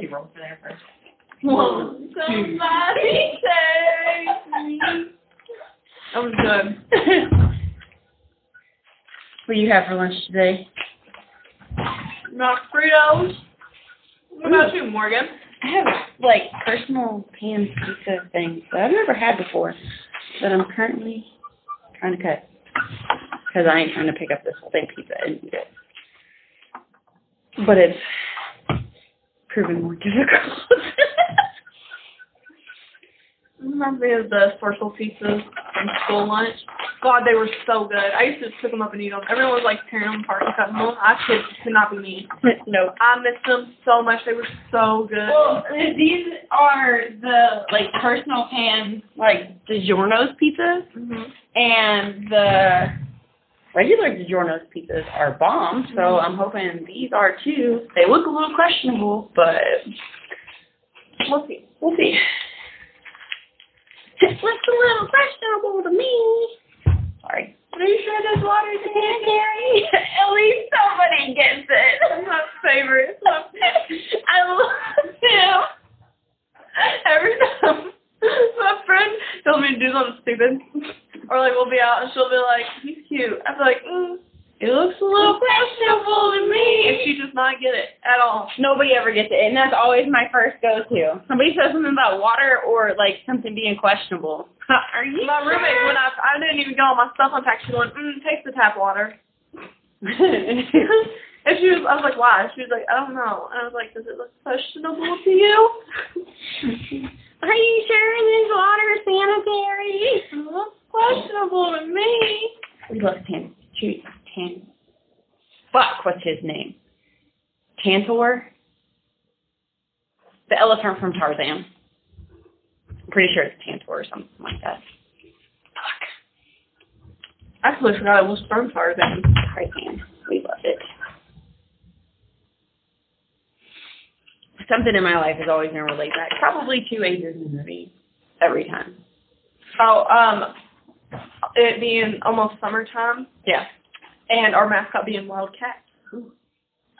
just felt like jelly for there first. Won't somebody save me? That was good. what do you have for lunch today? Not Fritos. What about you, Morgan? I have like personal pan pizza things that I've never had before that I'm currently trying to cut because I ain't trying to pick up this whole thing pizza and eat it. But it's proven more difficult. Reminds me of the social pizzas from school lunch. God, they were so good. I used to pick them up and eat them. Everyone was like tearing them apart and cutting them. I could, could not be me. no. I miss them so much. They were so good. Well, these are the like personal pan like DiGiorno's pizzas, hmm and the regular DiGiorno's pizzas are bomb. So mm-hmm. I'm hoping these are too. They look a little questionable, but We'll see. we'll see. It looks a little questionable to me. Sorry. Are you sure this water is Gary, at least somebody gets it. That's my favorite. I love him. Every time my friend tells me to do something stupid, or like we'll be out and she'll be like, "He's cute." I feel like, mm, it looks a little questionable to me, and she does not get it at all. Nobody ever gets it, and that's always my first go-to. Somebody says something about water or like something being questionable. Are you? My roommate, when I I didn't even get all my stuff unpacked, she went, "Mm, taste the tap water." and she was, I was like, "Why?" She was like, "I don't know." And I was like, "Does it look questionable to you?" Are you sure this water is sanitary? It looks questionable to me. We love Tan. Shoot, Tan. Fuck, what's his name? Tantor? The elephant from Tarzan. I'm pretty sure it's Tantor or something like that. Fuck. I totally forgot it was from Tarzan. Tarzan. We love it. Something in my life is always going to relate back. Probably two ages in the movie. Every time. Oh, um, it being almost summertime, Yeah. and our mascot being Wildcat.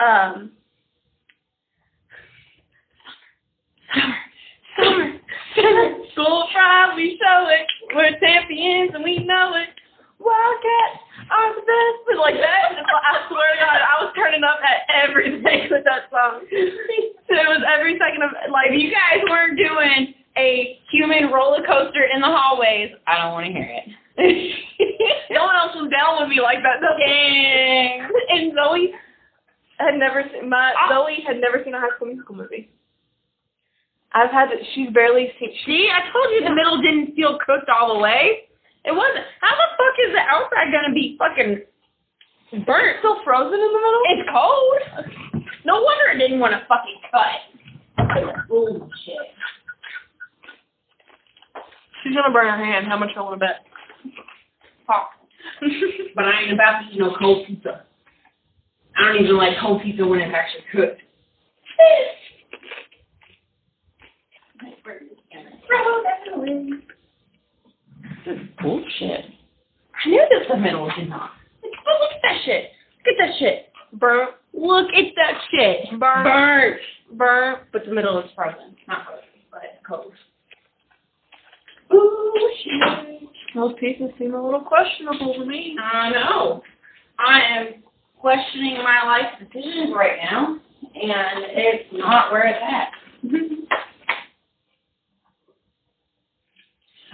Um, summer, summer, summer, school pride, we show it. We're champions and we know it. Wildcats are the best. But like that, I swear to God, I was turning up at everything with that song. It was every second of like If you guys weren't doing a human roller coaster in the hallways, I don't want to hear it. No one else was down with me like that though. Dang. And Zoe had never seen my Ah. Zoe had never seen a High School Musical movie. I've had to, she's barely seen. She, See, I told you the middle didn't feel cooked all the way. It wasn't. How the fuck is the outside gonna be fucking burnt? still frozen in the middle. It's cold. No wonder it didn't want to fucking cut. Bullshit. She's gonna burn her hand. How much I want to bet? Fuck. But I ain't about to eat no cold pizza. I don't even like cold pizza when it's actually cooked. This is bullshit. I knew that the middle did not. Look, look at that shit. Look at that shit. Burnt, Look at that shit. burnt, Burnt. burnt. But the middle is frozen. Not frozen, but cold. Ooh, shit. Those pieces seem a little questionable to me. I know. I am questioning my life decisions right now, and it's not where it's at.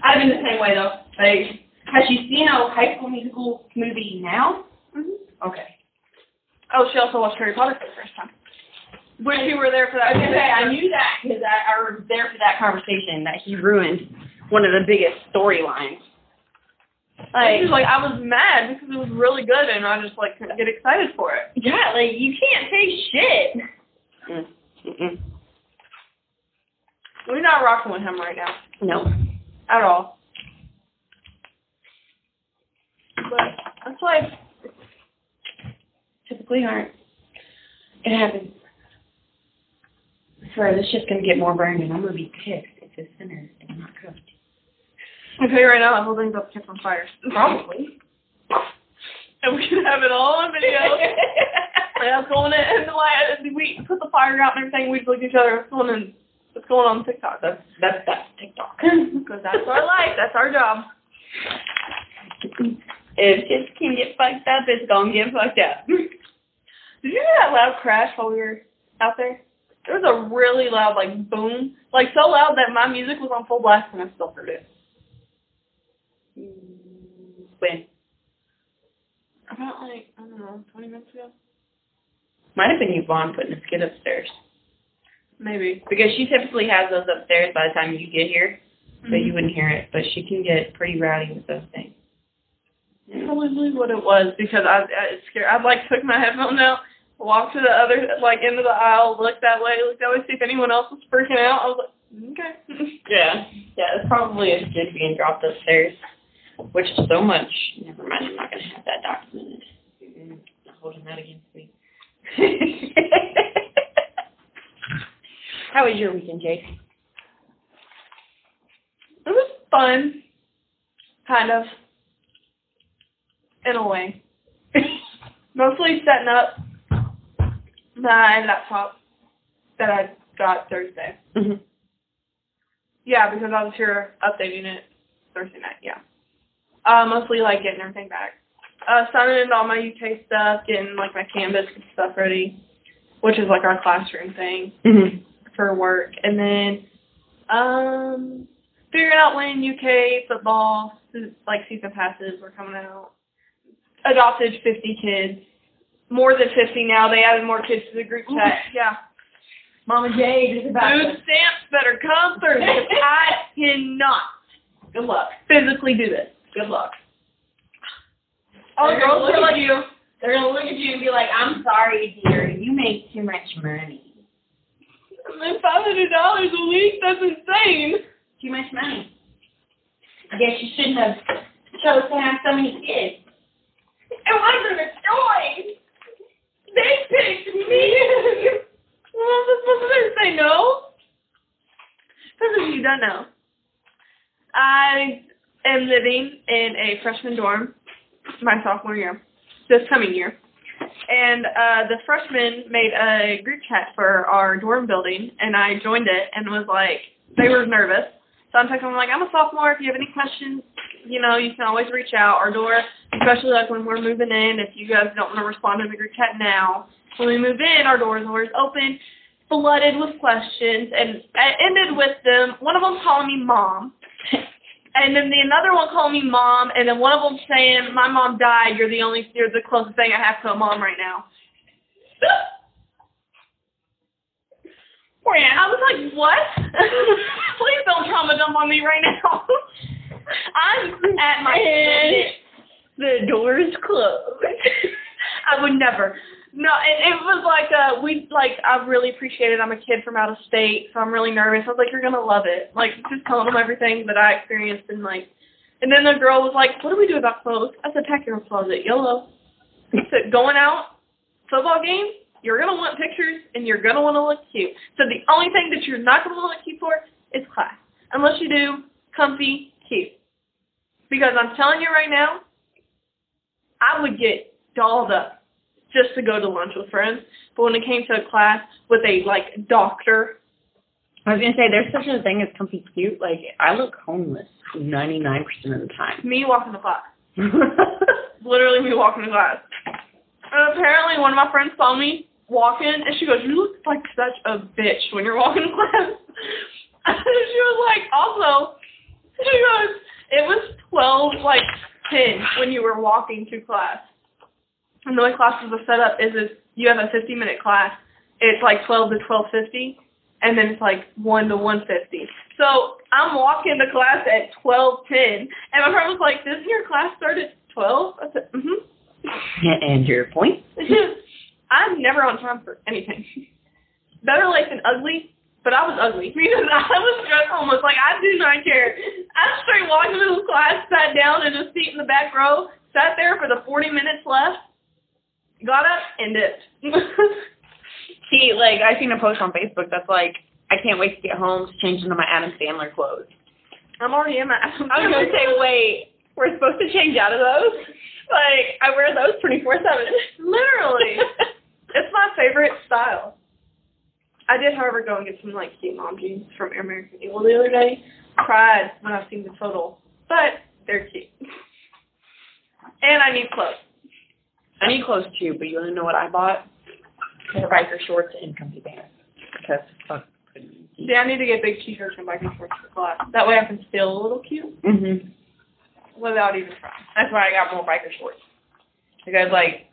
I've been the same way though. Like, has she seen a High School Musical movie now? Mhm. Okay. Oh, she also watched Harry Potter for the first time. Wish you were there for that. I was gonna say I knew that because I, I was there for that conversation that he ruined one of the biggest storylines. Like, she like, I was mad because it was really good, and I just like couldn't get excited for it. Yeah, like you can't say shit. Mm. Mm-mm. We're not rocking with him right now No. at all. But that's like Typically aren't. It happens. I swear, this shit's gonna get more burned, and I'm gonna be pissed if it's thinner and not cooked. I tell you right now, that whole thing's up to catch on fire. Probably. And we can have it all on video. Yeah, what's going in? And then, like, we put the fire out and everything. We just look at each other. What's going on? What's going on TikTok? That's That's that's TikTok. because that's our life. That's our job. if kids can get fucked up, it's gonna get fucked up. Did you hear that loud crash while we were out there? There was a really loud like boom, like so loud that my music was on full blast and I still heard it. When About like I don't know, twenty minutes ago, might have been Yvonne putting a skid upstairs maybe. because she typically has those upstairs by the time you get here, so you mm-hmm. wouldn't hear it. But she can get pretty rowdy with those things. I probably what it was because I, I scared. I like took my headphones out, walked to the other like end of the aisle, looked that way, looked that way, see if anyone else was freaking out. I was like, mm, okay. Yeah, yeah, it's probably a skid being dropped upstairs, which is so much. Never mind, I'm not gonna have that documented. Mm, Not holding that against me. How was your weekend, Jake? It was fun, kind of, in a way. Mostly setting up my laptop that I got Thursday. hmm Yeah, because I was here updating it Thursday night. Yeah. Uh, mostly like getting everything back. Uh, signing in all my UK stuff, getting like my canvas and stuff ready, which is like our classroom thing hmm for work, and then um, figuring out when UK football like season passes were coming out. Adopted 50 kids, more than 50 now. They added more kids to the group chat. Yeah. Mama Jade is about Food stamps better come through because I cannot Good luck. physically do this. Good luck. The They're gonna look at you. They're gonna look at you and be like, "I'm sorry, dear. You make too much money. $500 a week? That's insane. Too much money. I guess you shouldn't have chose to have so many kids." It wasn't a choice. They picked me. well, I was supposed to say no. Because if you don't know, I am living in a freshman dorm my sophomore year, this coming year. And uh, the freshmen made a group chat for our dorm building, and I joined it and was like, they were nervous. So I'm texting them like, I'm a sophomore. If you have any questions, you know, you can always reach out. Our door, especially like when we're moving in, if you guys don't want to respond to the group chat now, when we move in, our door is always open, flooded with questions, and I ended with them, one of them calling me mom. And then the another one calling me mom, and then one of them saying, "My mom died. You're the only, you're the closest thing I have to a mom right now." I was like, "What? Please don't trauma dump on me right now. I'm at my limit. the door's closed. I would never. No, and it was like uh we like I really appreciate it. I'm a kid from out of state, so I'm really nervous. I was like, You're gonna love it. Like just telling them everything that I experienced and like and then the girl was like, What do we do about clothes? I said, Pack your closet, YOLO. I said, going out, football game, you're gonna want pictures and you're gonna wanna look cute. So the only thing that you're not gonna look cute for is class. Unless you do comfy, cute. Because I'm telling you right now, I would get dolled up just to go to lunch with friends. But when it came to a class with a like doctor, I was gonna say there's such a thing as comfy cute. Like I look homeless ninety nine percent of the time. me walking to class, literally me walking to class. And apparently one of my friends saw me walking, and she goes, "You look like such a bitch when you're walking to class." And she was like, also, she goes, "It was twelve, like ten when you were walking to class." And the way classes are set up is, is you have a 50 minute class. It's like 12 to 12:50, and then it's like 1 to 1:50. So I'm walking to class at 12:10, and my friend was like, "Doesn't your class start at 12?" I said, "Mhm." and your point? I'm never on time for anything. Better late than ugly, but I was ugly because I was dressed almost like I do not care. I straight walked into the class, sat down in a seat in the back row, sat there for the 40 minutes left, got up, and dipped. See, like I seen a post on Facebook that's like, I can't wait to get home to change into my Adam Sandler clothes. I'm already in my. I was gonna say, wait, we're supposed to change out of those? Like, I wear those twenty four seven. Literally. It's my favorite style. I did, however, go and get some like cute mom jeans from American Eagle the other day. Cried when I seen the total, but they're cute. And I need clothes. I need clothes too, but you want to know what I bought? Pair of biker shorts and comfy pants. Because fuck. See, I need to get big t-shirts and biking shorts for class. That way I can feel a little cute Mhm. without even trying. That's why I got more biker shorts. Because like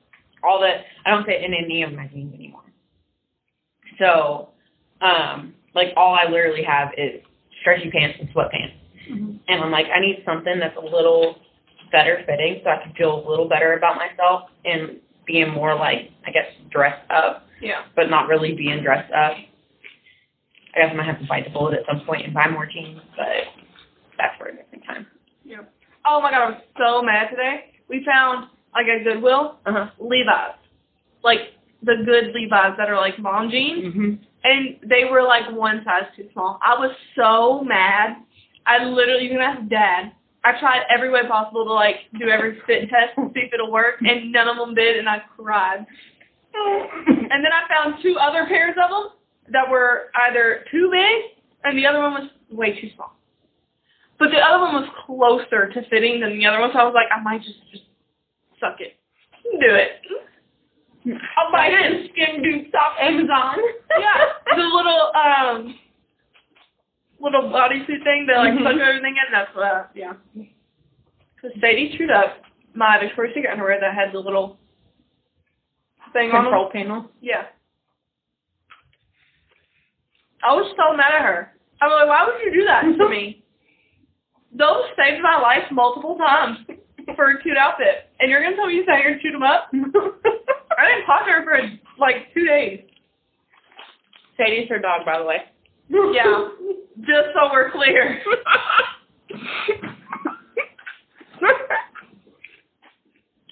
all the I don't fit in any of my jeans anymore. So, um, like all I literally have is stretchy pants and sweatpants. Mm-hmm. And I'm like, I need something that's a little better fitting so I can feel a little better about myself and being more like I guess dressed up, Yeah. but not really being dressed up. I guess I might have to bite the bullet at some point and buy more jeans, but that's for a different time. Yeah. Oh my god, I'm so mad today. We found like a Goodwill Uh huh. Levi's, like the good Levi's that are like mom jeans, Mhm. and they were like one size too small. I was so mad. I literally, you can ask Dad. I tried every way possible to like do every fit test and see if it'll work, and none of them did, and I cried. And then I found two other pairs of them that were either too big, and the other one was way too small. But the other one was closer to fitting than the other one, so I was like, I might just just suck it, do it. I'll buy it. Skin dupes off Amazon. yeah, the little um little bodysuit thing that like Mhm. suck everything in. That's what. I- yeah. Cause Sadie chewed up my Victoria's Secret underwear that had the little thing on them. Control panel. Yeah. I was so mad at her. I was like, why would you do that to me? Those saved my life multiple times for a cute outfit. And you're going to tell me you sat here and chewed them up? I didn't talk to her for like two days. Sadie's her dog, by the way. Yeah. Just so we're clear.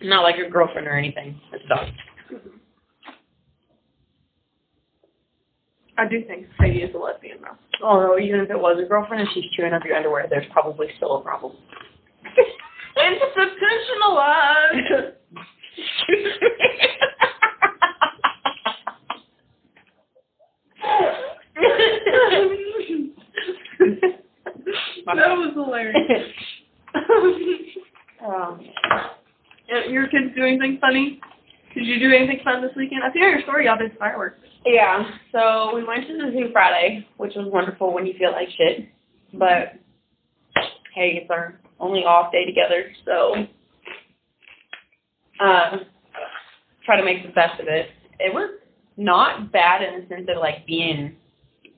Not like your girlfriend or anything. It's dog. I do think Sadie is a lesbian though. Although even if it was a girlfriend and she's chewing up your underwear, there's probably still a problem. Institutionalized. That was hilarious. um, Your kids doing anything funny? Did you do anything fun this weekend? I on your story y'all did fireworks. yeah, so we went to the zoo Friday, which was wonderful when you feel like shit. But hey, it's our only off day together, so uh, try to make the best of it. It was not bad in the sense of like being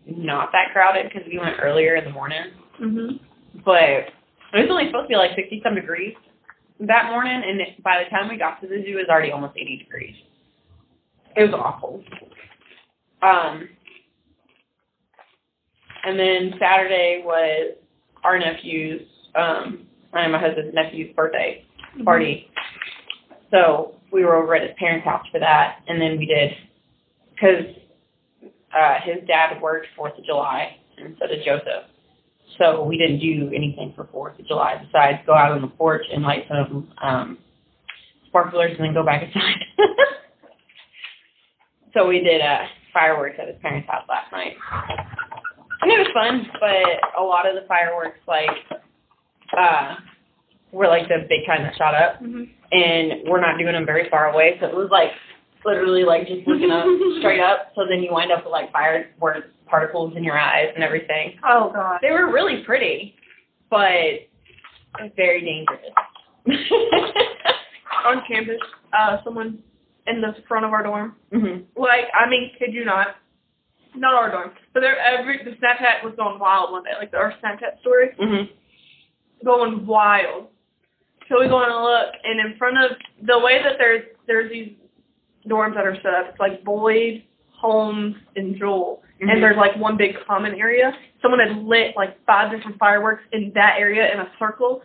not that crowded because we went earlier in the morning. Mhm. but it was only supposed to be like 60 some degrees that morning, and it, by the time we got to the zoo, it was already almost 80 degrees. It was awful. Um, and then Saturday was our nephew's, um, and my husband's nephew's birthday party. So we were over at his parents' house for that, and then we did, because uh, his dad worked Fourth of July, and so did Joseph. So we didn't do anything for Fourth of July besides go out on the porch and light some um, sparklers and then go back inside. so we did uh, fireworks at his parents' house last night, and it was fun. But a lot of the fireworks, like, uh, were like the big kind that shot up, Mhm. and we're not doing them very far away, so it was like literally like just looking up straight up. So then you wind up with like firework particles in your eyes and everything. Oh god. They were really pretty, but very dangerous. On campus, uh, someone in the front of our dorm, mhm. like, I mean, kid you not, not our dorm, but there every the Snapchat was going wild one day, like our Snapchat story, Mhm. going wild. So we go and look, and in front of the way that there's there's these dorms that are set up, it's like Boyd, Holmes, and Jewell, Mhm. and there's like one big common area. Someone had lit like five different fireworks in that area in a circle,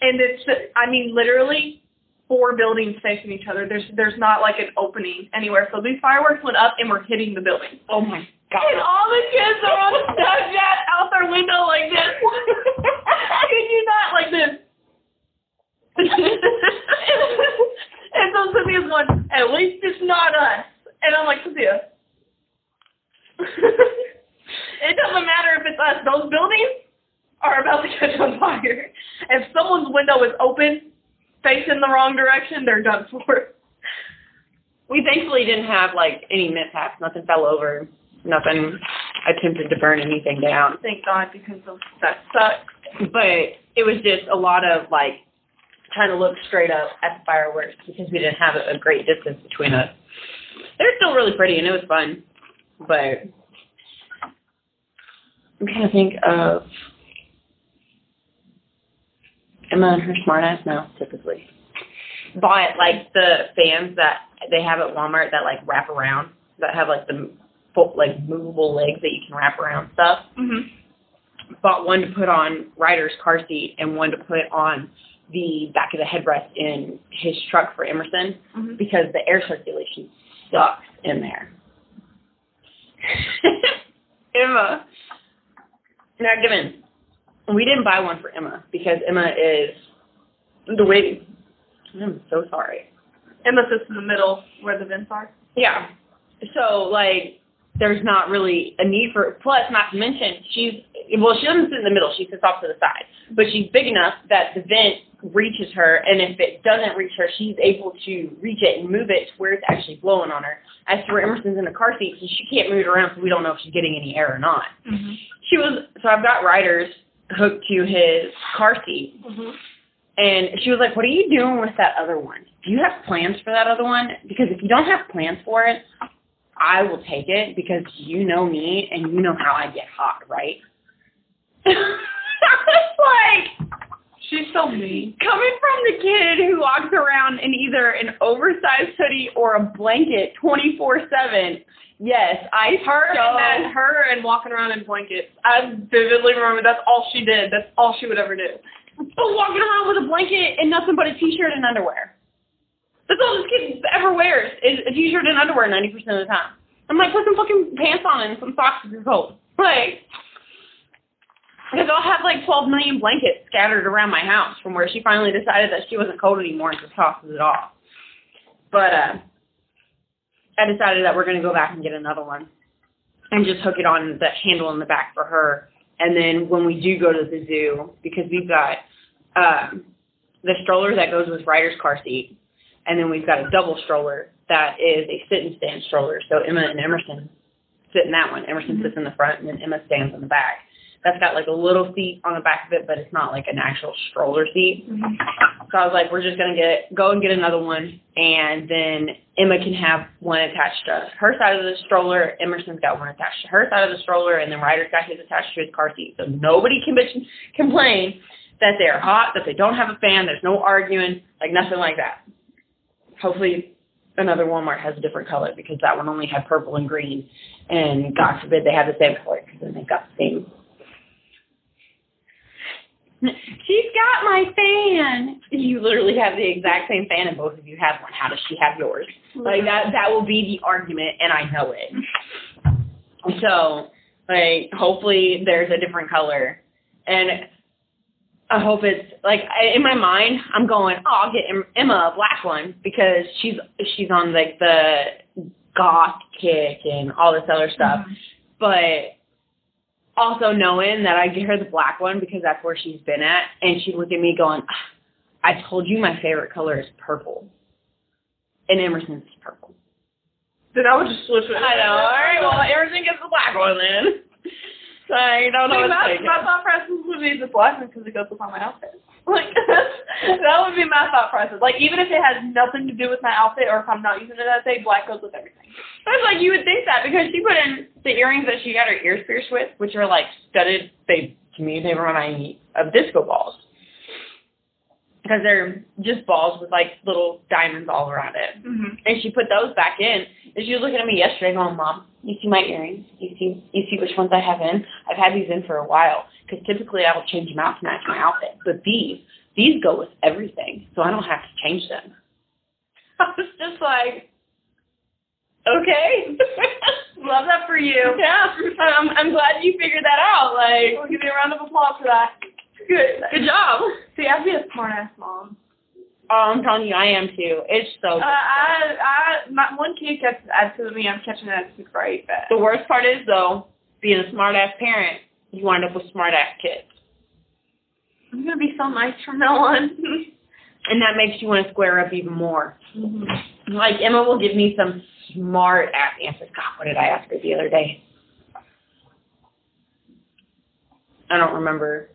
and it's I mean literally four buildings facing each other. There's there's not like an opening anywhere. So these fireworks went up and were hitting the building. Oh my god. And all the kids are on Snapchat out their window like this. Can you not like this? and so Cynthia's going, at least it's not us. And I'm like, Cynthia. it doesn't matter if it's us. Those buildings are about to catch on fire. If someone's window is open, facing the wrong direction, they're done for. We thankfully didn't have like any mishaps. Nothing fell over. Nothing attempted to burn anything down. Thank God, because that sucks. But it was just a lot of like trying to look straight up at the fireworks because we didn't have a great distance between us. They're still really pretty and it was fun, but I'm trying to think of Emma and her smartass mouth typically. Bought like the fans that they have at Walmart that like wrap around that have like the full, like movable legs that you can wrap around stuff. Mhm. Bought one to put on Ryder's car seat and one to put on the back of the headrest in his truck for Emerson Mhm. because the air circulation sucks in there. Emma. Now, given we didn't buy one for Emma because Emma is the way. I'm so sorry. Emma sits in the middle where the vents are. Yeah. So like, there's not really a need for. Plus, not to mention, she's well, she doesn't sit in the middle. She sits off to the side, but she's big enough that the vent reaches her, and if it doesn't reach her, she's able to reach it and move it to where it's actually blowing on her. As to where Emerson's in the car seat, so she can't move it around, so we don't know if she's getting any air or not. Mhm. She was so I've got Ryder's hooked to his car seat, Mhm. and she was like, "What are you doing with that other one? Do you have plans for that other one? Because if you don't have plans for it, I will take it because you know me and you know how I get hot, right?" it's like She's so mean. coming from the kid who walks around in either an oversized hoodie or a blanket 24/7. Yes, I Her so and that, her and walking around in blankets. I vividly remember that's all she did. That's all she would ever do. But walking around with a blanket and nothing but a t-shirt and underwear. That's all this kid ever wears is a t-shirt and underwear 90% of the time. I'm like, put some fucking pants on and some socks if you're cold. Like, because I'll have like 12 million blankets scattered around my house from where she finally decided that she wasn't cold anymore and just tosses it off. But, uh, I decided that we're going to go back and get another one and just hook it on the handle in the back for her. And then when we do go to the zoo, because we've got um, the stroller that goes with Ryder's car seat, and then we've got a double stroller that is a sit and stand stroller. So Emma and Emerson sit in that one. Emerson sits in the front, and then Emma stands in the back. That's got like a little seat on the back of it, but it's not like an actual stroller seat. Mm-hmm. So I was like, we're just gonna get go and get another one, and then Emma can have one attached to her side of the stroller. Emerson's got one attached to her side of the stroller, and then Ryder's got his attached to his car seat. So nobody can bitch, complain that they're hot, that they don't have a fan. There's no arguing, like nothing like that. Hopefully, another Walmart has a different color because that one only had purple and green, and God forbid they have the same color because then they've got the same She's got my fan. You literally have the exact same fan, and both of you have one. How does she have yours? Like that. That will be the argument, and I know it. So, like, hopefully there's a different color, and I hope it's like I, in my mind. I'm going. Oh, I'll get Emma a black one because she's she's on like the goth kick and all this other stuff, mm-hmm. but also knowing that I get her the black one because that's where she's been at, and she looked at me going, "Ah, "I told you my favorite color is purple," and Emerson's purple. Then I would just switch it. I know. All right, well, Emerson gets the black one then. So I don't know See, what my, my thought process would be the black because it goes with all my outfit. Like that would be my thought process. Like even if it has nothing to do with my outfit or if I'm not using it that day, black goes with everything. I was like, you would think that because she put in the earrings that she got her ears pierced with, which are like studded. They to me they remind me of disco balls because they're just balls with like little diamonds all around it. Mm-hmm. And she put those back in. And she was looking at me yesterday, going, "Mom, you see my earrings? You see, you see which ones I have in? I've had these in for a while because typically I will change them out to match my outfit, but these, these go with everything, so I don't have to change them." I was just like, "Okay, Love that for you. yeah, I'm, I'm glad you figured that out. Like, We'll give you a round of applause for that. Good, good job." See, I'd be a smart ass mom. Oh, I'm telling you, I am too. It's so. Uh, I, I, my one kid with me. I'm catching that attitude right fast. the worst part is though, being a smart ass parent, you wind up with smart ass kids, I'm gonna be so nice from now on. and that makes you want to square up even more. mm-hmm. Like Emma will give me some smart ass answers. God, what did I ask her the other day? I don't remember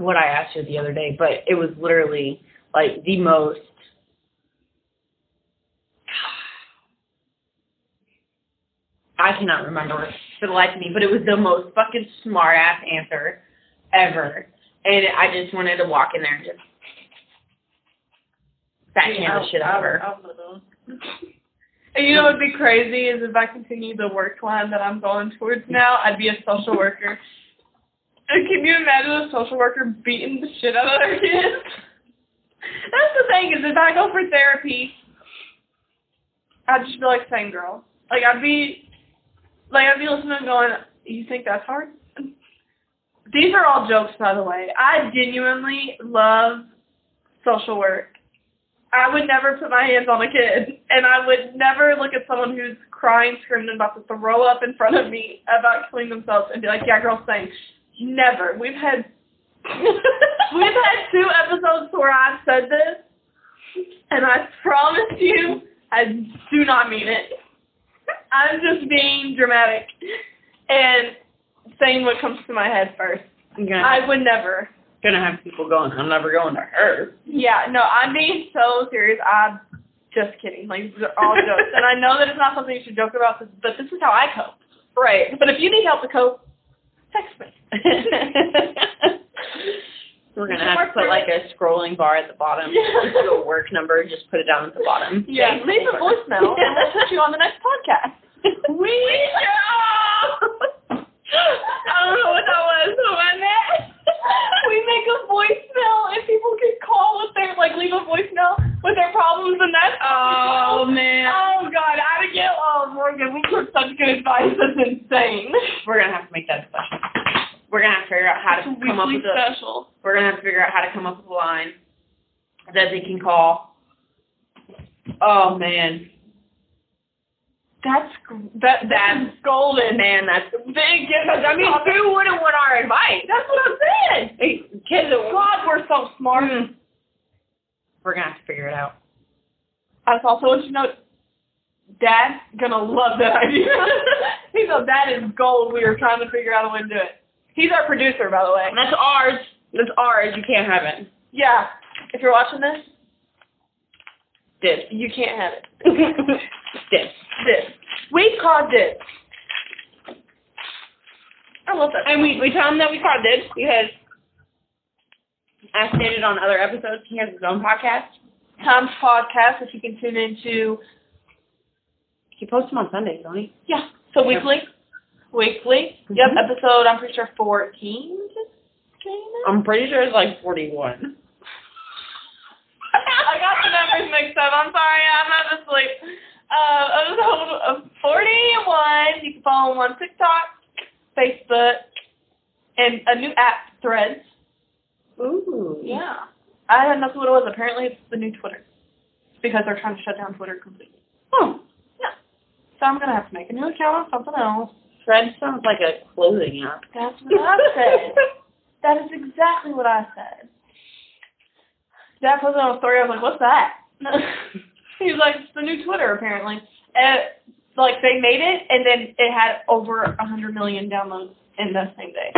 what I asked her the other day, but it was literally like the most. I cannot remember for the life of me, but it was the most fucking smart ass answer ever, and I just wanted to walk in there and just backhand the shit out of her. I'm one of those. And you know what'd be crazy is if I continue the work line that I'm going towards now, I'd be a social worker. And can you imagine a social worker beating the shit out of their kids? That's the thing is if I go for therapy, I'd just be like same girl. Like I'd be, like I'd be listening going, "You think that's hard?" These are all jokes, by the way. I genuinely love social work. I would never put my hands on a kid, and I would never look at someone who's crying, screaming, about to throw up in front of me about killing themselves and be like, "Yeah, girl, same." Never. We've had we've had two episodes where I've said this, and I promise you, I do not mean it. I'm just being dramatic and saying what comes to my head first. I'm gonna, I would never. gonna have people going. I'm never going to her. Yeah, no, I'm being so serious. I'm just kidding. Like, these are all jokes. and I know that it's not something you should joke about, but this is how I cope. Right. But if you need help to cope, text me. We're gonna have to put like a scrolling bar at the bottom. Yeah. Just do a work number. Just put it down at the bottom. Yeah, leave a voicemail, and we'll put you on the next podcast. We I don't know what that was. What I meant. we make a voicemail, and people can call with their like leave a voicemail with their problems, and that's Oh, oh man. Oh God, I get oh Morgan, we took such good advice. That's insane. We're gonna have to make that special. We're gonna have to figure out how to It's come up with a. special. We're gonna have to figure out how to come up with a line that they can call. Oh man, That's that that's golden. man, that's Big because I mean, who wouldn't want our advice? That's what I'm saying. Hey, kids, God, we're so smart. Mm. We're gonna have to figure it out. I also want you to know, Dad's gonna love that idea. He's like, that is gold. We are trying to figure out a way to do it. He's our producer, by the way. That's ours. That's ours. You can't have it. Yeah. If you're watching this, Dibs. you can't have it. Dibs. This. We called it. I love that. And we we tell him that we called it because, as stated on other episodes, he has his own podcast. Tom's podcast, which you can tune into. He posts them on Sundays, don't he? Yeah. So weekly. Weekly. Yep. Mhm. Episode. I'm pretty sure 14. I'm pretty sure it's like 41. I got the numbers mixed up. I'm sorry, I'm not asleep. Uh, episode of 41. You can follow him on TikTok, Facebook, and a new app, Threads. Ooh. Yeah. I had no clue what it was. Apparently, it's the new Twitter. Because they're trying to shut down Twitter completely. Oh. So I'm gonna have to make a new account on something else. Fred sounds like a clothing app. That's what I said. that is exactly what I said. Dad posted on a story. I was like, "What's that?" he was like, "It's the new Twitter, apparently." And like they made it, and then it had over a hundred million downloads in the same day.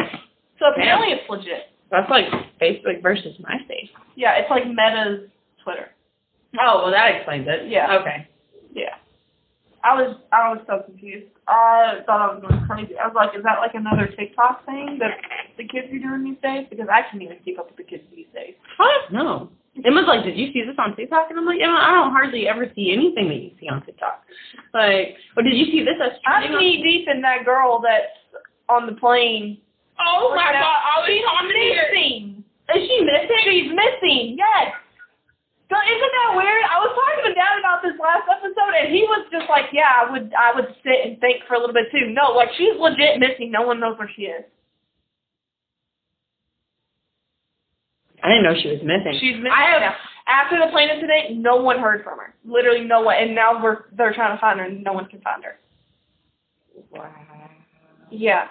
So apparently, it's legit. That's like Facebook versus MySpace. Yeah, it's like Meta's Twitter. Oh, well, that explains it. Yeah. Okay. Yeah. I was I was so confused. I thought I was going crazy. I was like, is that like another TikTok thing that the kids are doing these days? Because I can't even keep up with the kids these days. What? No. Emma's like, did you see this on TikTok? And I'm like, Emma, I don't hardly ever see anything that you see on TikTok. Like, or did you see this? I'm knee deep in that girl that's on the plane. Oh my God! I'll be She's missing. Is she missing? She's missing. Yes. So isn't that weird? I was talking to Dad about this last episode, and he was just like, "Yeah, I would, I would sit and think for a little bit too." No, like she's legit missing. No one knows where she is. I didn't know she was missing. She's missing. I have now. After the plane incident, no one heard from her. Literally no one. And now we're they're trying to find her, and no one can find her. Wow. Yeah.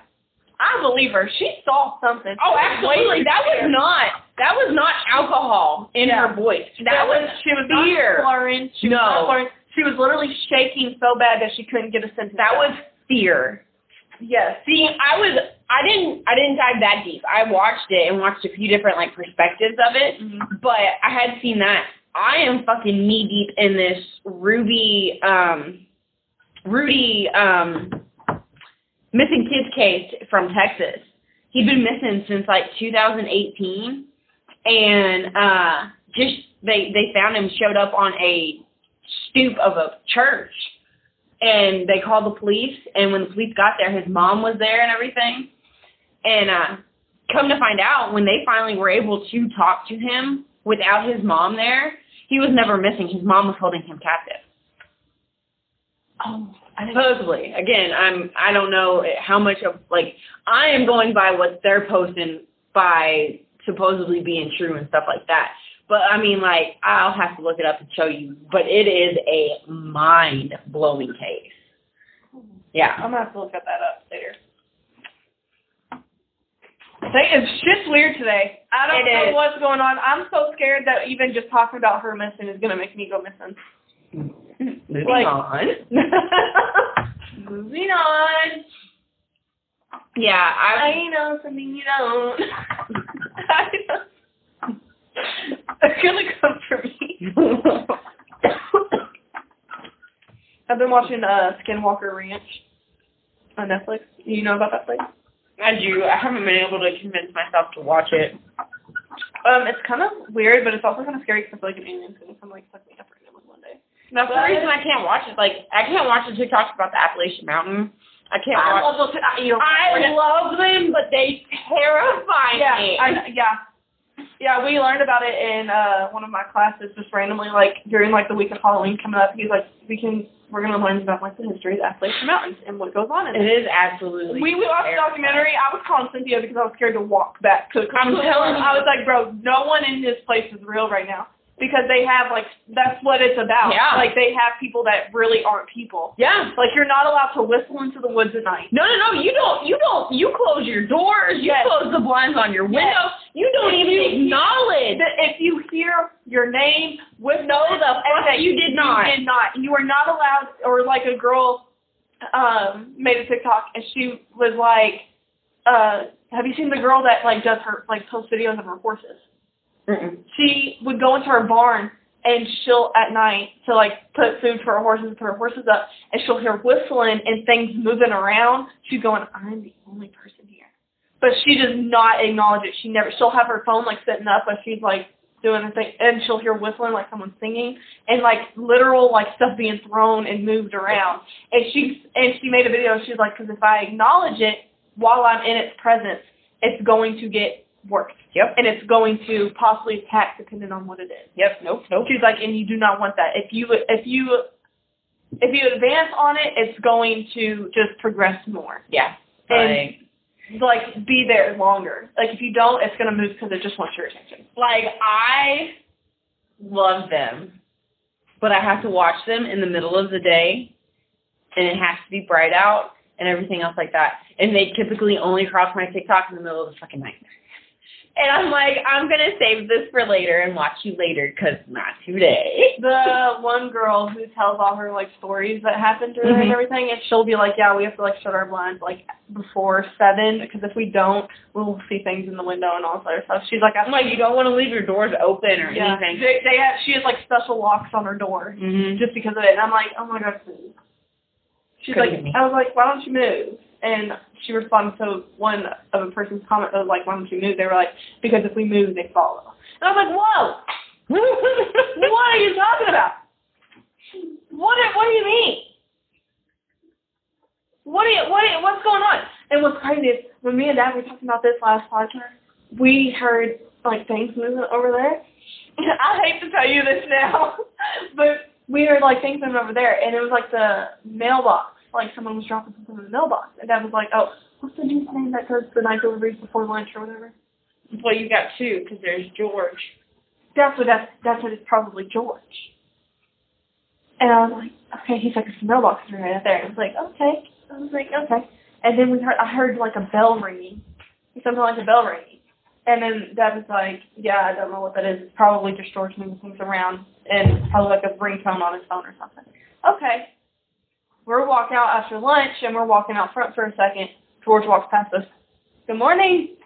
I believe her. She saw something. Oh, She was way absolutely. That was not that was not alcohol in Yeah. her voice. That That was she was fear. not slurring. She was No. not slurring. She was literally shaking so bad that she couldn't get a sentence. that out. was fear. yes. See, I was I didn't I didn't dive that deep. I watched it and watched a few different like perspectives of it, Mhm. but I had seen that. I am fucking knee deep in this Ruby um Rudy um missing kids case from Texas. He'd been missing since like 2018 and uh just they they found him showed up on a stoop of a church and they called the police and when the police got there his mom was there and everything and uh come to find out when they finally were able to talk to him without his mom there he was never missing. His mom was holding him captive. Oh, supposedly. Again i'm i don't know how much of like i am going by what they're posting by supposedly being true and stuff like that. But i mean like i'll have to look it up and show you. But it is a mind blowing case yeah. I'm gonna have to look at that up later. They, it's shit's weird today. I don't It know is. what's going on. I'm so scared that even just talking about her missing is gonna make me go missing. moving Like- on Moving on. yeah i I know something you don't. I know. It's gonna come for me. I've been watching uh Skinwalker Ranch on Netflix. You know about that place? I do. I haven't been able to convince myself to watch it. Um, it's kind of weird, but it's also kind of scary because I feel like an alien's gonna come like suck me up right now one day. That's the reason I can't watch it. Like, I can't watch the TikToks about the Appalachian Mountain. I can't I watch. love those. I, you know, I love them, but they terrify yeah, me. I, yeah, yeah. We learned about it in uh one of my classes just randomly, like during like the week of Halloween coming up. He's like, we can, we're gonna learn about like the history of the Appalachian Mountains and what goes on in it it. is absolutely. We we watched a documentary. I was calling Cynthia because I was scared to walk back to. I'm telling you. I was like, bro, no one in this place is real right now because they have like that's what it's about. Yeah. Like they have people that really aren't people. Yeah. Like you're not allowed to whistle into the woods at night. No, no, no. You don't. You don't. You close your doors. You Yes. close the blinds on your window. You don't If even you- acknowledge. that if you hear your name with No, the fuck everything, you did not. You did not. You are not allowed. Or like a girl um made a TikTok and she was like, uh, "Have you seen the girl that like does her like post videos of her horses?" Mm-mm. She would go into her barn and she'll at night to like put food for her horses, put her horses up, and she'll hear whistling and things moving around. She's going, "I'm the only person here." But she does not acknowledge it. She never. She'll have her phone like sitting up, but she's like doing the thing, and she'll hear whistling like someone's singing, and like literal like stuff being thrown and moved around. And she's and she made a video. And she's like, because if I acknowledge it while I'm in its presence, it's going to get worse, Yep. and it's going to possibly attack depending on what it is. Yep. Nope. Nope. She's like, and you do not want that. If you if you if you advance on it, it's going to just progress more. Yeah. And- Like be there longer. Like if you don't, it's gonna move because it just wants your attention. like I love them, but I have to watch them in the middle of the day, and it has to be bright out and everything else like that. And they typically only cross my TikTok in the middle of the fucking night. And I'm like, I'm gonna save this for later and watch you later, cause not today. The one girl who tells all her like stories that happened to her and Mhm. everything, and she'll be like, yeah, we have to like shut our blinds like before seven because if we don't, we'll see things in the window and all this other stuff. She's like, I'm like, you don't want to leave your doors open or yeah, anything. they, they have. She has like special locks on her door. Mm-hmm. just because of it. And I'm like, oh my god, please. She's Couldn't like, me. I was like, why don't you move? And she responded to one of a person's comment that was like, why don't you move? They were like, because if we move, they follow. And I was like, whoa, what are you talking about? What? What do you mean? What do you, what? do you- what's going on? And what's crazy is when me and Dad were talking about this last podcast, we heard like things moving over there. I hate to tell you this now, but we heard like things moving over there, and it was like the mailbox. Like someone was dropping something in the mailbox, and Dad was like, "Oh, what's the dude's name that does the night deliveries before lunch or whatever?" well, you got two, because there's George. that's what that's that's what it's probably George. And I was like, okay. He's like, it's mailbox is right out there. I was like, okay. I was like, okay. And then we heard, I heard like a bell ringing, something like a bell ringing. And then Dad was like, yeah, I don't know what that is. It's probably just George moving things around, and probably like a ringtone on his phone or something. Okay. We're walking out after lunch, and we're walking out front for a second. George walks past us. Good morning.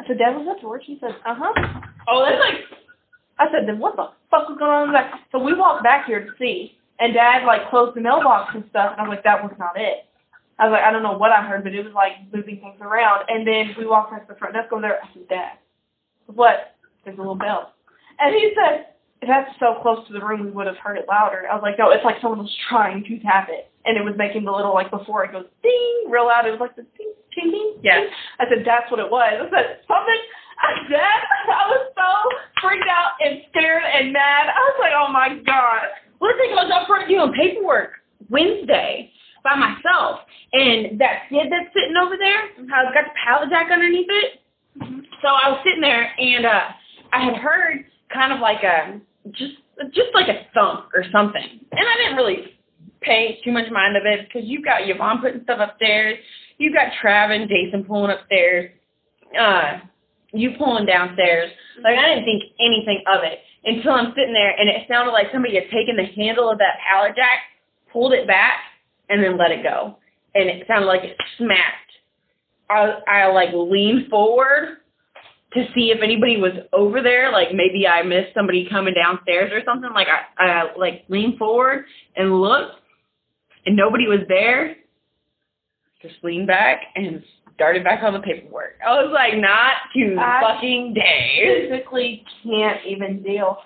I said, Dad, was that George? He said, uh huh. Oh, that's like I said, then what the fuck was going on in the back? So we walked back here to see, and Dad like closed the mailbox and stuff, and I was like, that was not it. I was like, I don't know what I heard, but it was like moving things around. And then we walked past the front desk over there. I said, Dad, what? There's a little bell. And he said, if that's so close to the room, we would have heard it louder. I was like, no, it's like someone was trying to tap it, and it was making the little like before it goes ding real loud. It was like the ding, ding, ding. Yeah. I said, that's what it was. I said, something. I said, I was so freaked out and scared and mad. I was like, oh my god. The thing was, I was doing paperwork Wednesday by myself, and that skid that's sitting over there, how it's got the pallet jack underneath it. So I was sitting there, and uh, I had heard kind of like a just just like a thump or something, and I didn't really pay too much mind of it because you've got mom putting stuff upstairs, you've got Trav and Jason pulling upstairs, uh, you pulling downstairs. Like I didn't think anything of it until I'm sitting there and it sounded like somebody had taken the handle of that pallet jack, pulled it back, and then let it go. And it sounded like it smacked. I I like leaned forward to see if anybody was over there. Like maybe I missed somebody coming downstairs or something. Like I I like leaned forward and looked, and nobody was there. Just leaned back and started back on the paperwork. I was like, not to I- fucking day. physically can't even deal.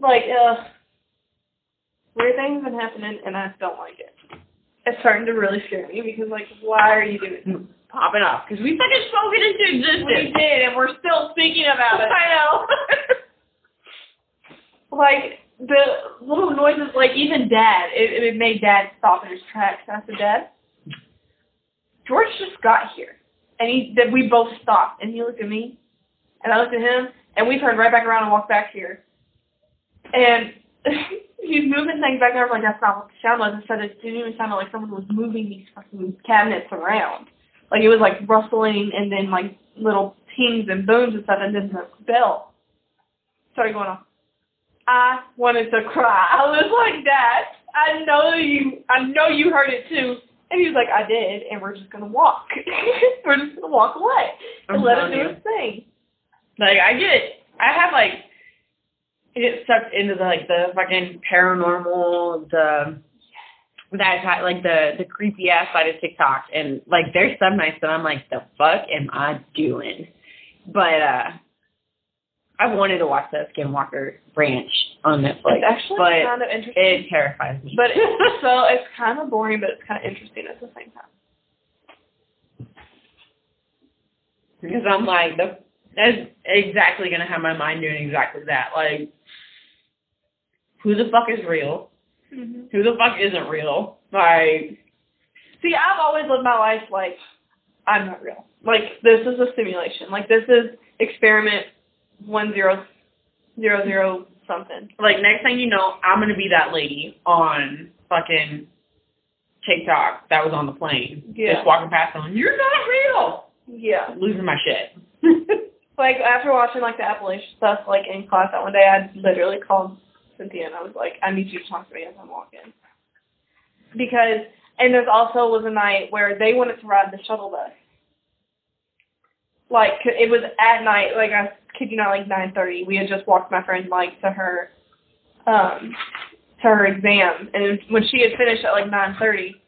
Like, uh, weird things been happening, and I don't like it. It's starting to really scare me because, like, why are you doing this? Popping off because we fucking spoke it into existence. We did, and we're still speaking about it. I know. like the little noises, like even Dad, it, it made Dad stop in his tracks. And I said, Dad, George just got here, and he that we both stopped, and he looked at me, and I looked at him, and we turned right back around and walked back here, and he's moving things back there. I'm like, that's not what the sound was. Instead, it didn't even sound like someone was moving these fucking cabinets around. Like it was like rustling, and then like little tings and booms and stuff, and then the bell started going off. I wanted to cry. I was like, Dad, I know you, I know you heard it too. And he was like, I did, and we're just gonna walk. we're just gonna walk away and I'm let him do his thing. Like I get, I have like, I get sucked into the like the fucking paranormal, the that like the the creepy ass side of TikTok, and like there's some nights that I'm like, the fuck am I doing? But uh, I wanted to watch the Skinwalker Ranch on Netflix, it's actually but kind of interesting. it terrifies me. but it's so it's kind of boring, but it's kind of interesting at the same time. because I'm like the that's exactly gonna have my mind doing exactly that. Like, who the fuck is real? Mm-hmm. Who the fuck isn't real? Like, See, I've always lived my life like I'm not real. Like this is a simulation. Like this is experiment one zero zero zero something. like next thing you know, I'm gonna be that lady on fucking TikTok that was on the plane, Yeah. just walking past them. You're not real. Yeah. Losing my shit. Like after watching like the Appalachian stuff, like in class that one day, I literally called Cynthia and I was like, I need you to talk to me as I'm walking. Because and there's also was a night where they wanted to ride the shuttle bus. Like it was at night, like I kid you not, like nine thirty. We had just walked my friend like to her, um, to her exam, and when she had finished at like nine thirty,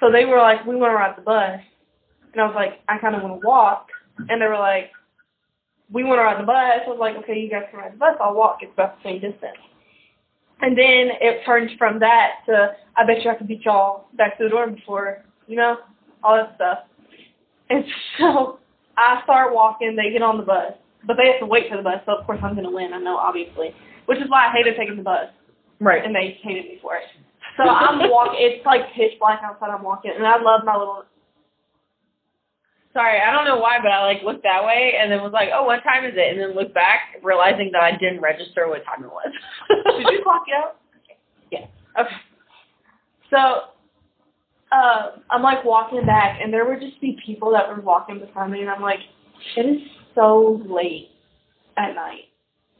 so they were like, we want to ride the bus, and I was like, I kind of want to walk, and they were like we want to ride the bus. I was like, okay, you guys can ride the bus. I'll walk. It's about the same distance. And then it turned from that to, I bet you I could beat y'all back to the dorm before, you know, all that stuff. And so I start walking. They get on the bus, but they have to wait for the bus. So of course I'm gonna win. I know, obviously, which is why I hated taking the bus, Right. and they hated me for it. So I'm walking. It's like pitch black outside. I'm walking, and I love my little. Sorry, I don't know why, but I like looked that way and then was like, oh, what time is it? And then looked back, realizing that I didn't register what time it was. Did you clock it out? Yeah. Okay. So, uh, I'm like walking back, and there would just be people that were walking beside me, and I'm like, it is so late at night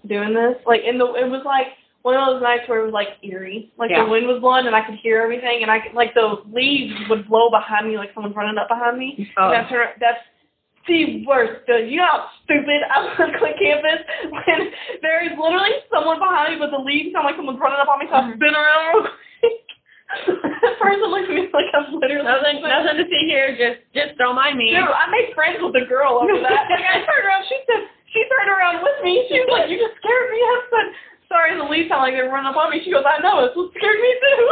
doing this. Like, in the it was like one of those nights where it was like eerie, like Yeah. the wind was blowing, and I could hear everything, and I could like the leaves would blow behind me, like someone's running up behind me. Oh. That's her, that's the worst. The, you know how stupid I look on campus when there is literally someone behind me, but the leaves sound like someone's running up on me, so I spin mm-hmm. around real quick. the person looks at me like I'm literally nothing, nothing to see here. Just, just don't mind me. Dude, I made friends with the girl over that. Like I turned around, she said she turned around with me. She was like, "You just scared me." I said, "Sorry, the leaves sound like they were running up on me." She goes, "I know. It's what scared me too."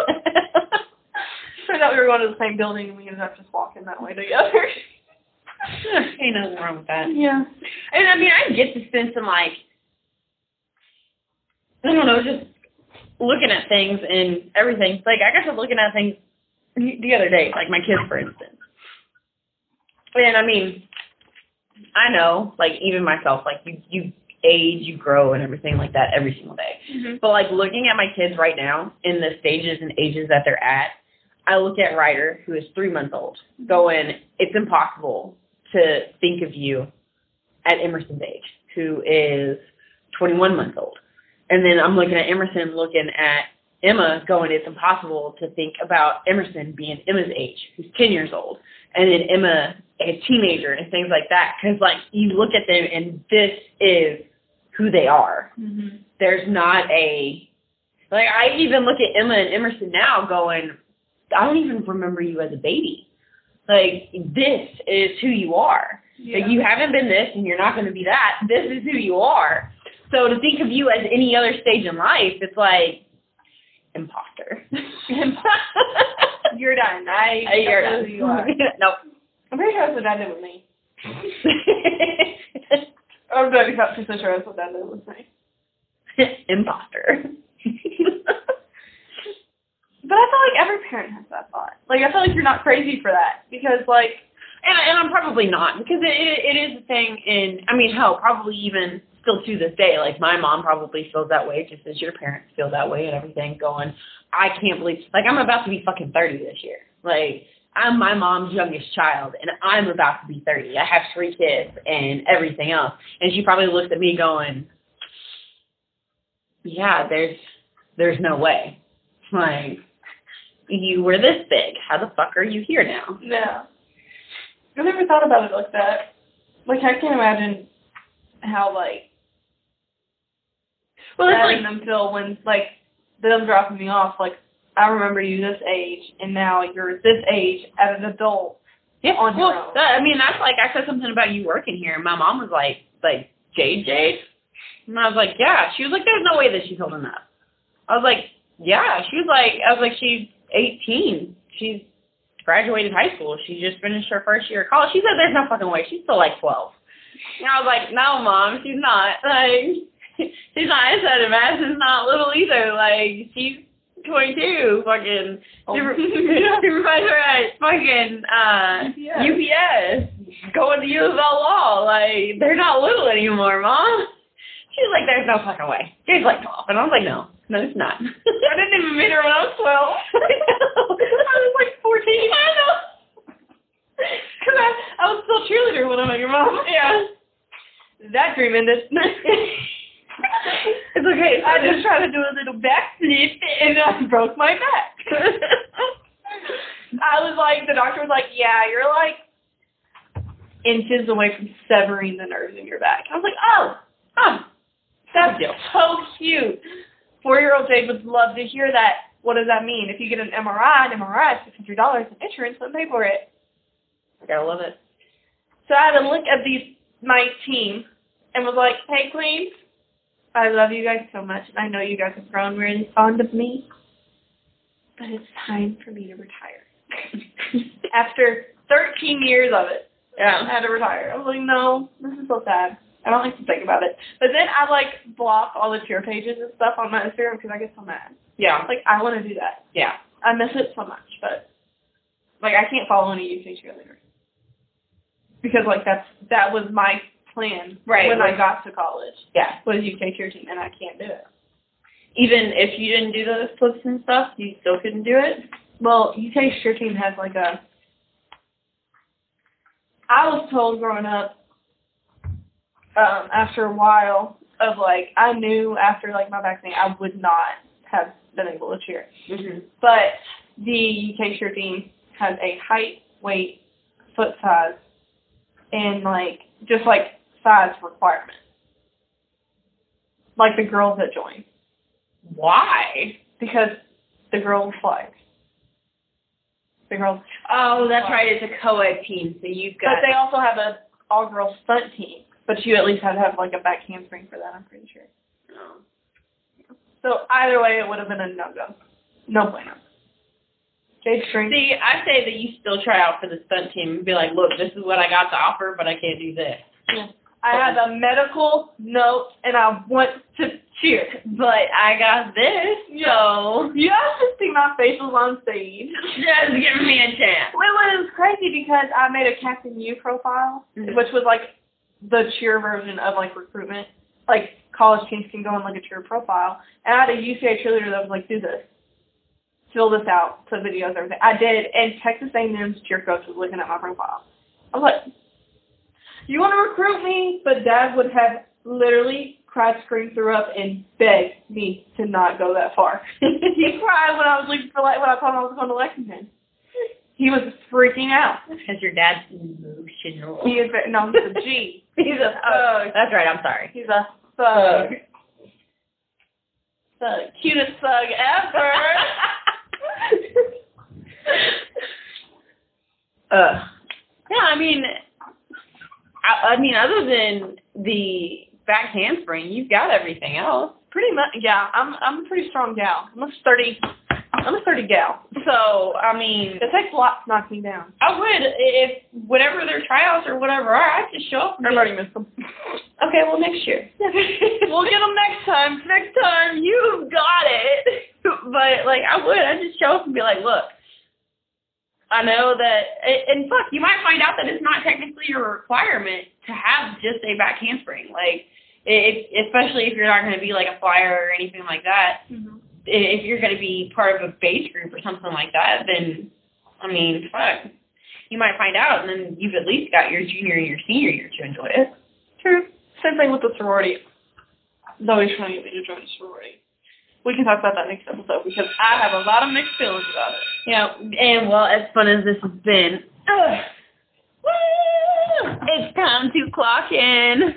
Turns out we were going to the same building, and we ended up just walking that way together. Ain't nothing wrong with that. Yeah. And I mean, I get the sense in like, I don't know, just looking at things and everything. Like, I got to looking at things the other day, like my kids, for instance. And I mean, I know, like even myself, like you, you age, you grow, and everything like that every single day. Mm-hmm. But like looking at my kids right now in the stages and ages that they're at, I look at Ryder, who is three months old, mm-hmm. going, it's impossible to think of you at Emerson's age, who is 21 months old. And then I'm looking at Emerson, looking at Emma, going, it's impossible to think about Emerson being Emma's age, who's 10 years old. And then Emma, a teenager, and things like that. Because, like, you look at them and this is who they are Mm-hmm. there's not a like I even look at Emma and Emerson now going, I don't even remember you as a baby. Like this is who you are. Like you haven't been this and you're not going to be that. This is who you are. So to think of you as any other stage in life, it's like imposter. You're done. I. You're done. who you are. nope. I'm pretty sure that's what Dad did with me. I'm pretty pretty sure that's what did with me. imposter. But I feel like every parent has that thought. Like I feel like you're not crazy for that because like And, and I'm probably not because it, it, it is a thing in, I mean, hell, probably even still to this day, like my mom probably feels that way just as your parents feel that way and everything going, I can't believe, like I'm about to be fucking 30 this year. Like I'm my mom's youngest child and I'm about to be 30. I have three kids and everything else. And she probably looks at me going, yeah, there's, there's no way. Like, you were this big. How the fuck are you here now? yeah. I never thought about it like that. Like I can't imagine how like Well, it's having like, them feel when like them dropping me off. Like I remember you this age, and now you're this age as an adult. Yeah, on your well, own. that, I mean, that's like I said something about you working here. and My mom was like, like Jade, Jade, and I was like, yeah. She was like, there's no way that she's holding up. I was like, yeah. She was like, I was like, she's 18. She's graduated high school. She just finished her first year of college. She said, there's no fucking way. She's still like 12. And I was like, no, mom, she's not. Like, she's not. I said, Madison's not little either. Like, she's 22. Fucking Oh. super, supervisor at fucking uh, UPS. UPS. Going to U of L Law. Like, they're not little anymore, mom. She's like, there's no fucking way. She's like 12. And I was like, no, no, it's not. I didn't even meet her when I was twelve. I was like fourteen. I know. Cause I, I was still cheerleader when I met your mom. Yeah. That dream ended. It's okay. I just tried to do a little backflip and I broke my back. I was like, the doctor was like, yeah, you're like inches away from severing the nerves in your back. I was like, oh, oh, that's deal. so cute. Four-year-old Jade would love to hear that. What does that mean? If you get an MRI, an MRI is six hundred dollars, and insurance will pay for it. Gotta love it. So I had to look at these my team and was like, Hey Queens, I love you guys so much and I know you guys have grown really fond of me. But it's time for me to retire. After thirteen years of it, yeah. I had to retire. I was like, No, this is so sad. I don't like to think about it. But then I like block all the cheer pages and stuff on my Instagram because I get so mad. Yeah. Like I want to do that. Yeah. I miss it so much, but like I can't follow any UK cheerleaders. because like that's that was my plan Right, when I got to college Yeah. was UK cheer team, and I can't do it. Even if you didn't do the flips and stuff, you still couldn't do it. Well, UK cheer team has like a. I was told growing up, um, after a while of like, I knew after like my vaccine, I would not have been able to cheer. Mm-hmm. But the UK cheer team has a height, weight, foot size, and like just like size requirement. Like the girls that join, Why? because the girls flag. The girls Oh, that's right. It's a co-ed team, so you've got. But they also have a all girls stunt team. But you at least had to have like a back handspring for that, I'm pretty sure. Oh. So either way it would have been a no go. No bueno. Jade string. See, I say that you still try out for the stunt team and be like, look, this is what I got to offer, but I can't do this. I have a medical note and I want to cheer. But I got this, so You have to see my facials on stage. just give me a chance. It was crazy because I made a CaptainU profile, Mhm. which was like the cheer version of like recruitment. Like college teams can go on like a cheer profile. And I had a UCA cheerleader that was like, do this. Fill this out, put videos, everything. I did, and Texas A&M's cheer coach was looking at my profile. I was like, you want to recruit me? But dad would have literally cried, screamed, threw up, and begged me to not go that far. he cried when I was leaving for like when I told him I was going to Lexington. He was freaking out. Because your dad's emotional. He is no, he's a G. He's a thug. That's right, I'm sorry. He's a thug. The cutest thug ever. uh, yeah, I mean, I, I mean, other than the back handspring, you've got everything else. pretty much, yeah. I'm I'm a pretty strong gal. I'm a sturdy. I'm a sturdy gal. So, I mean, It takes a lot to knock me down. I would if whatever their tryouts or whatever are, I'd just show up. I've already missed them. Okay, well next year. we'll get them next time. next time you've got it. but like I would, I'd just show up and be like, look, I know that, and and fuck, you might find out that it's not technically a requirement to have just a back handspring. Like, if, especially if you're not going to be like a flyer or anything like that. Mm-hmm. If you're going to be part of a base group or something like that, then I mean, fuck, you might find out, and then you've at least got your junior and your senior year to enjoy it. True. Same thing with the sorority. Zoe's trying to get me to join a sorority. We can talk about that next episode because I have a lot of mixed feelings about it. Yeah, and well, as fun as this has been, ugh, woo, it's time to clock in.